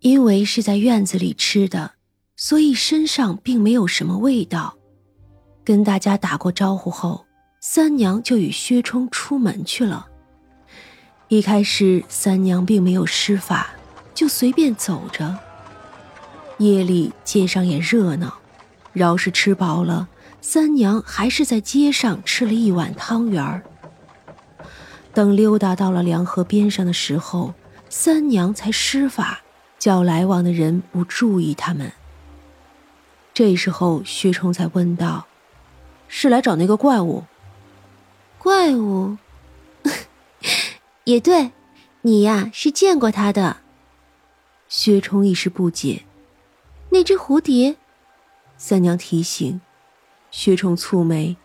因为是在院子里吃的，所以身上并没有什么味道。跟大家打过招呼后，三娘就与薛冲出门去了。一开始，三娘并没有施法，就随便走着。夜里街上也热闹，饶是吃饱了，三娘还是在街上吃了一碗汤圆儿。等溜达到了凉河边上的时候，三娘才施法。叫来往的人不注意他们。这时候，薛冲才问道：“是来找那个怪物？”怪物？也对，你呀是见过他的。薛冲一时不解：“那只蝴蝶？”三娘提醒。薛冲蹙眉：“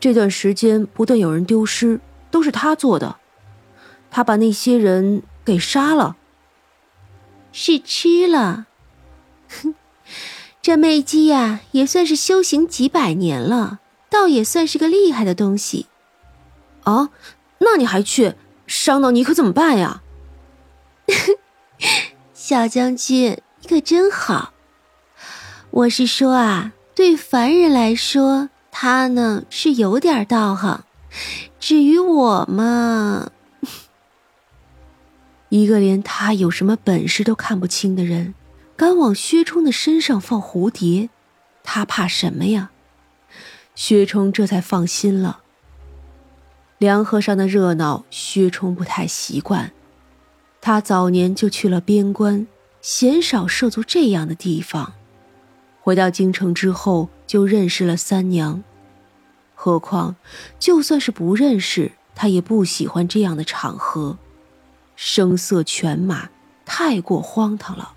这段时间不断有人丢失，都是他做的。他把那些人给杀了。”是吃了，哼，这魅姬呀，也算是修行几百年了，倒也算是个厉害的东西。啊，那你还去，伤到你可怎么办呀？小将军，你可真好。我是说啊，对凡人来说，他呢是有点道行，至于我嘛。一个连他有什么本事都看不清的人，敢往薛冲的身上放蝴蝶，他怕什么呀？薛冲这才放心了。梁河上的热闹，薛冲不太习惯。他早年就去了边关，鲜少涉足这样的地方。回到京城之后，就认识了三娘。何况，就算是不认识，他也不喜欢这样的场合。声色犬马，太过荒唐了。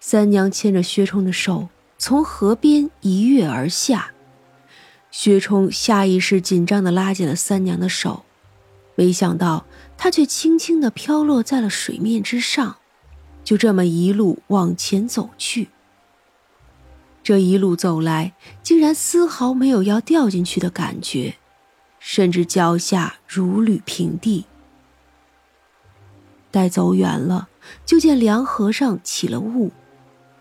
三娘牵着薛冲的手，从河边一跃而下。薛冲下意识紧张的拉紧了三娘的手，没想到她却轻轻的飘落在了水面之上，就这么一路往前走去。这一路走来，竟然丝毫没有要掉进去的感觉，甚至脚下如履平地。待走远了，就见凉河上起了雾，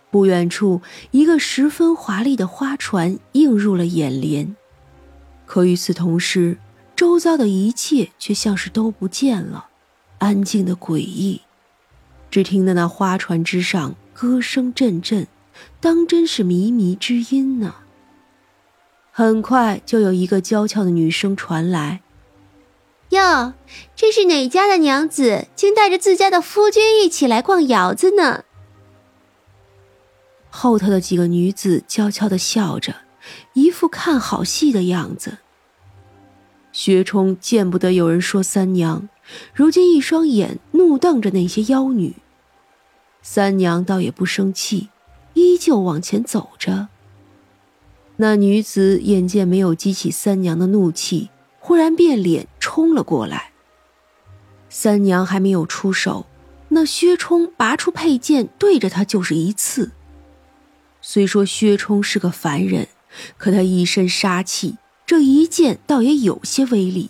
不远处一个十分华丽的花船映入了眼帘。可与此同时，周遭的一切却像是都不见了，安静的诡异。只听得那花船之上歌声阵阵，当真是靡靡之音呢。很快就有一个娇俏的女声传来。哟，这是哪家的娘子，竟带着自家的夫君一起来逛窑子呢？后头的几个女子娇悄的笑着，一副看好戏的样子。薛冲见不得有人说三娘，如今一双眼怒瞪着那些妖女。三娘倒也不生气，依旧往前走着。那女子眼见没有激起三娘的怒气。忽然变脸冲了过来。三娘还没有出手，那薛冲拔出佩剑，对着他就是一刺。虽说薛冲是个凡人，可他一身杀气，这一剑倒也有些威力。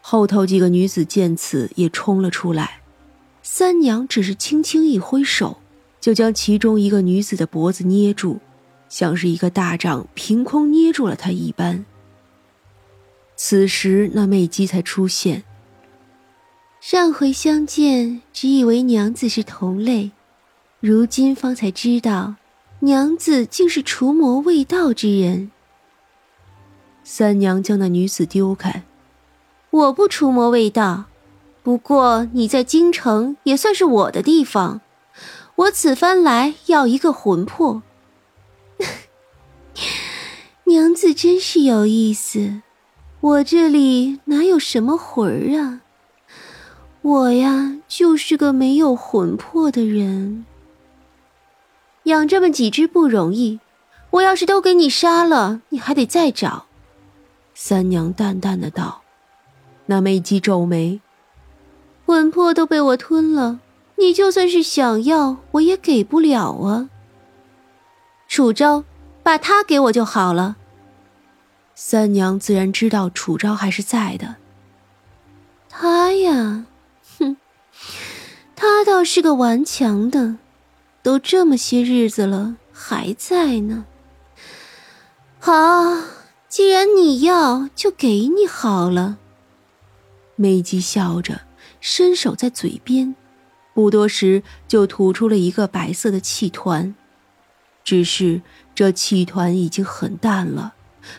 后头几个女子见此，也冲了出来。三娘只是轻轻一挥手，就将其中一个女子的脖子捏住，像是一个大掌凭空捏住了她一般。此时，那魅姬才出现。上回相见，只以为娘子是同类，如今方才知道，娘子竟是除魔卫道之人。三娘将那女子丢开，我不除魔卫道，不过你在京城也算是我的地方，我此番来要一个魂魄。娘子真是有意思。我这里哪有什么魂儿啊？我呀，就是个没有魂魄的人。养这么几只不容易，我要是都给你杀了，你还得再找。三娘淡淡的道。那魅姬皱眉，魂魄都被我吞了，你就算是想要，我也给不了啊。楚昭，把他给我就好了。三娘自然知道楚昭还是在的。他呀，哼，他他倒是个顽强的，都这么些日子了，还在呢。好，既然你要，就给你好了。美姬笑着，伸手在嘴边，不多时就吐出了一个白色的气团。只是这气团已经很淡了，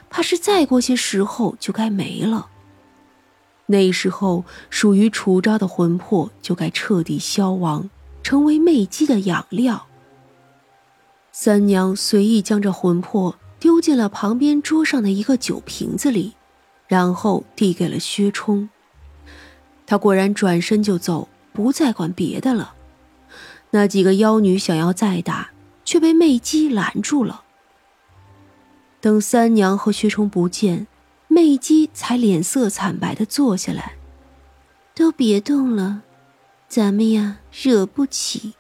怕是再过些时候就该没了。那时候，属于楚昭的魂魄就该彻底消亡，成为魅姬的养料。三娘随意将这魂魄丢进了旁边桌上的一个酒瓶子里，然后递给了薛冲。他果然转身就走，不再管别的了。那几个妖女想要再打，却被魅姬拦住了。等三娘和薛冲不见。魅姬才脸色惨白的坐下来，都别动了，咱们呀惹不起。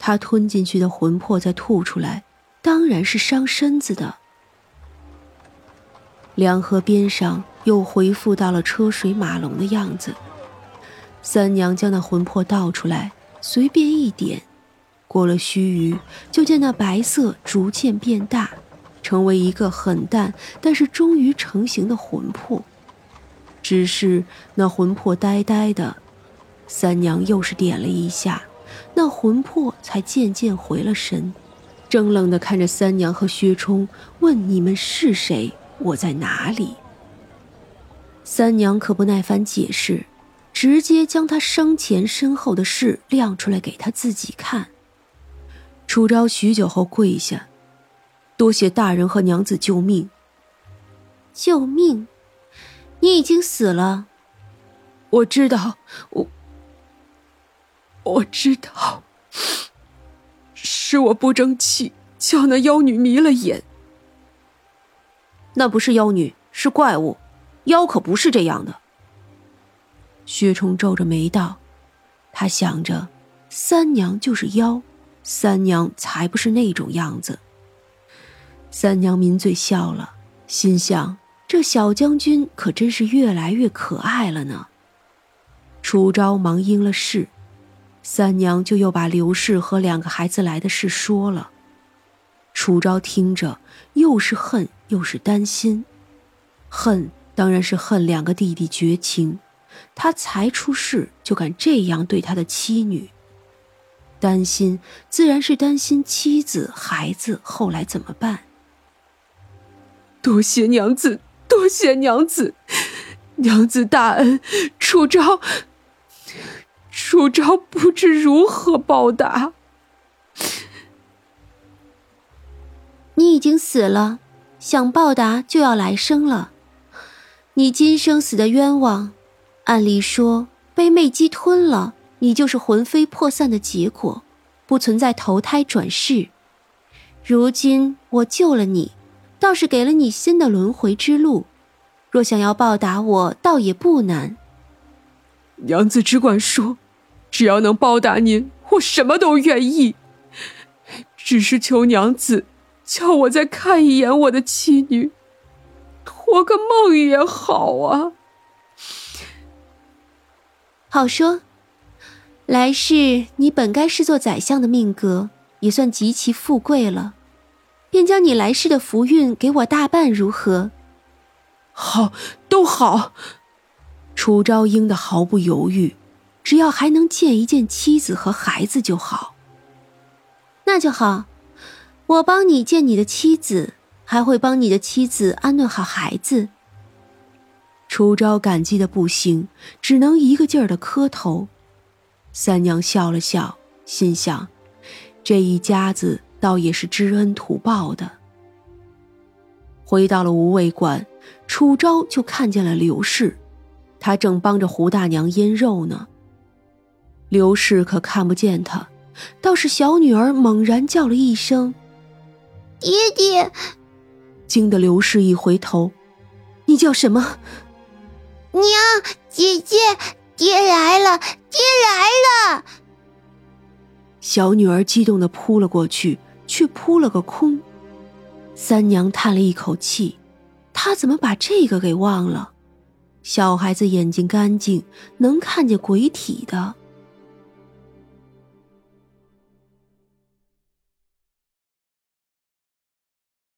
他吞进去的魂魄再吐出来，当然是伤身子的。凉河边上又恢复到了车水马龙的样子。三娘将那魂魄倒出来，随便一点，过了须臾，就见那白色逐渐变大。成为一个很淡，但是终于成型的魂魄。只是那魂魄呆呆的，三娘又是点了一下，那魂魄才渐渐回了神，怔愣的看着三娘和薛冲，问：“你们是谁？我在哪里？”三娘可不耐烦解释，直接将他生前身后的事亮出来给他自己看。楚昭许久后跪下。多谢大人和娘子救命。救命！你已经死了。我知道，我我知道，是我不争气，叫那妖女迷了眼。那不是妖女，是怪物。妖可不是这样的。薛冲皱着眉道：“他想着，三娘就是妖，三娘才不是那种样子。”三娘抿嘴笑了，心想：这小将军可真是越来越可爱了呢。楚昭忙应了是，三娘就又把刘氏和两个孩子来的事说了。楚昭听着，又是恨又是担心。恨当然是恨两个弟弟绝情，他才出世就敢这样对他的妻女；担心自然是担心妻子孩子后来怎么办。多谢娘子，多谢娘子，娘子大恩，楚昭，楚昭不知如何报答。你已经死了，想报答就要来生了。你今生死的冤枉，按理说被魅姬吞了，你就是魂飞魄散的结果，不存在投胎转世。如今我救了你。倒是给了你新的轮回之路，若想要报答我，倒也不难。娘子只管说，只要能报答您，我什么都愿意。只是求娘子，叫我再看一眼我的妻女，托个梦也好啊。好说，来世你本该是做宰相的命格，也算极其富贵了。便将你来世的福运给我大半，如何？好，都好。楚昭英的毫不犹豫，只要还能见一见妻子和孩子就好。那就好，我帮你见你的妻子，还会帮你的妻子安顿好孩子。楚昭感激的不行，只能一个劲儿的磕头。三娘笑了笑，心想：这一家子。倒也是知恩图报的。回到了无畏馆，楚昭就看见了刘氏，他正帮着胡大娘腌肉呢。刘氏可看不见他，倒是小女儿猛然叫了一声：“爹爹！”惊得刘氏一回头：“你叫什么？”“娘，姐姐，爹来了，爹来了！”小女儿激动的扑了过去。却扑了个空，三娘叹了一口气，她怎么把这个给忘了？小孩子眼睛干净，能看见鬼体的。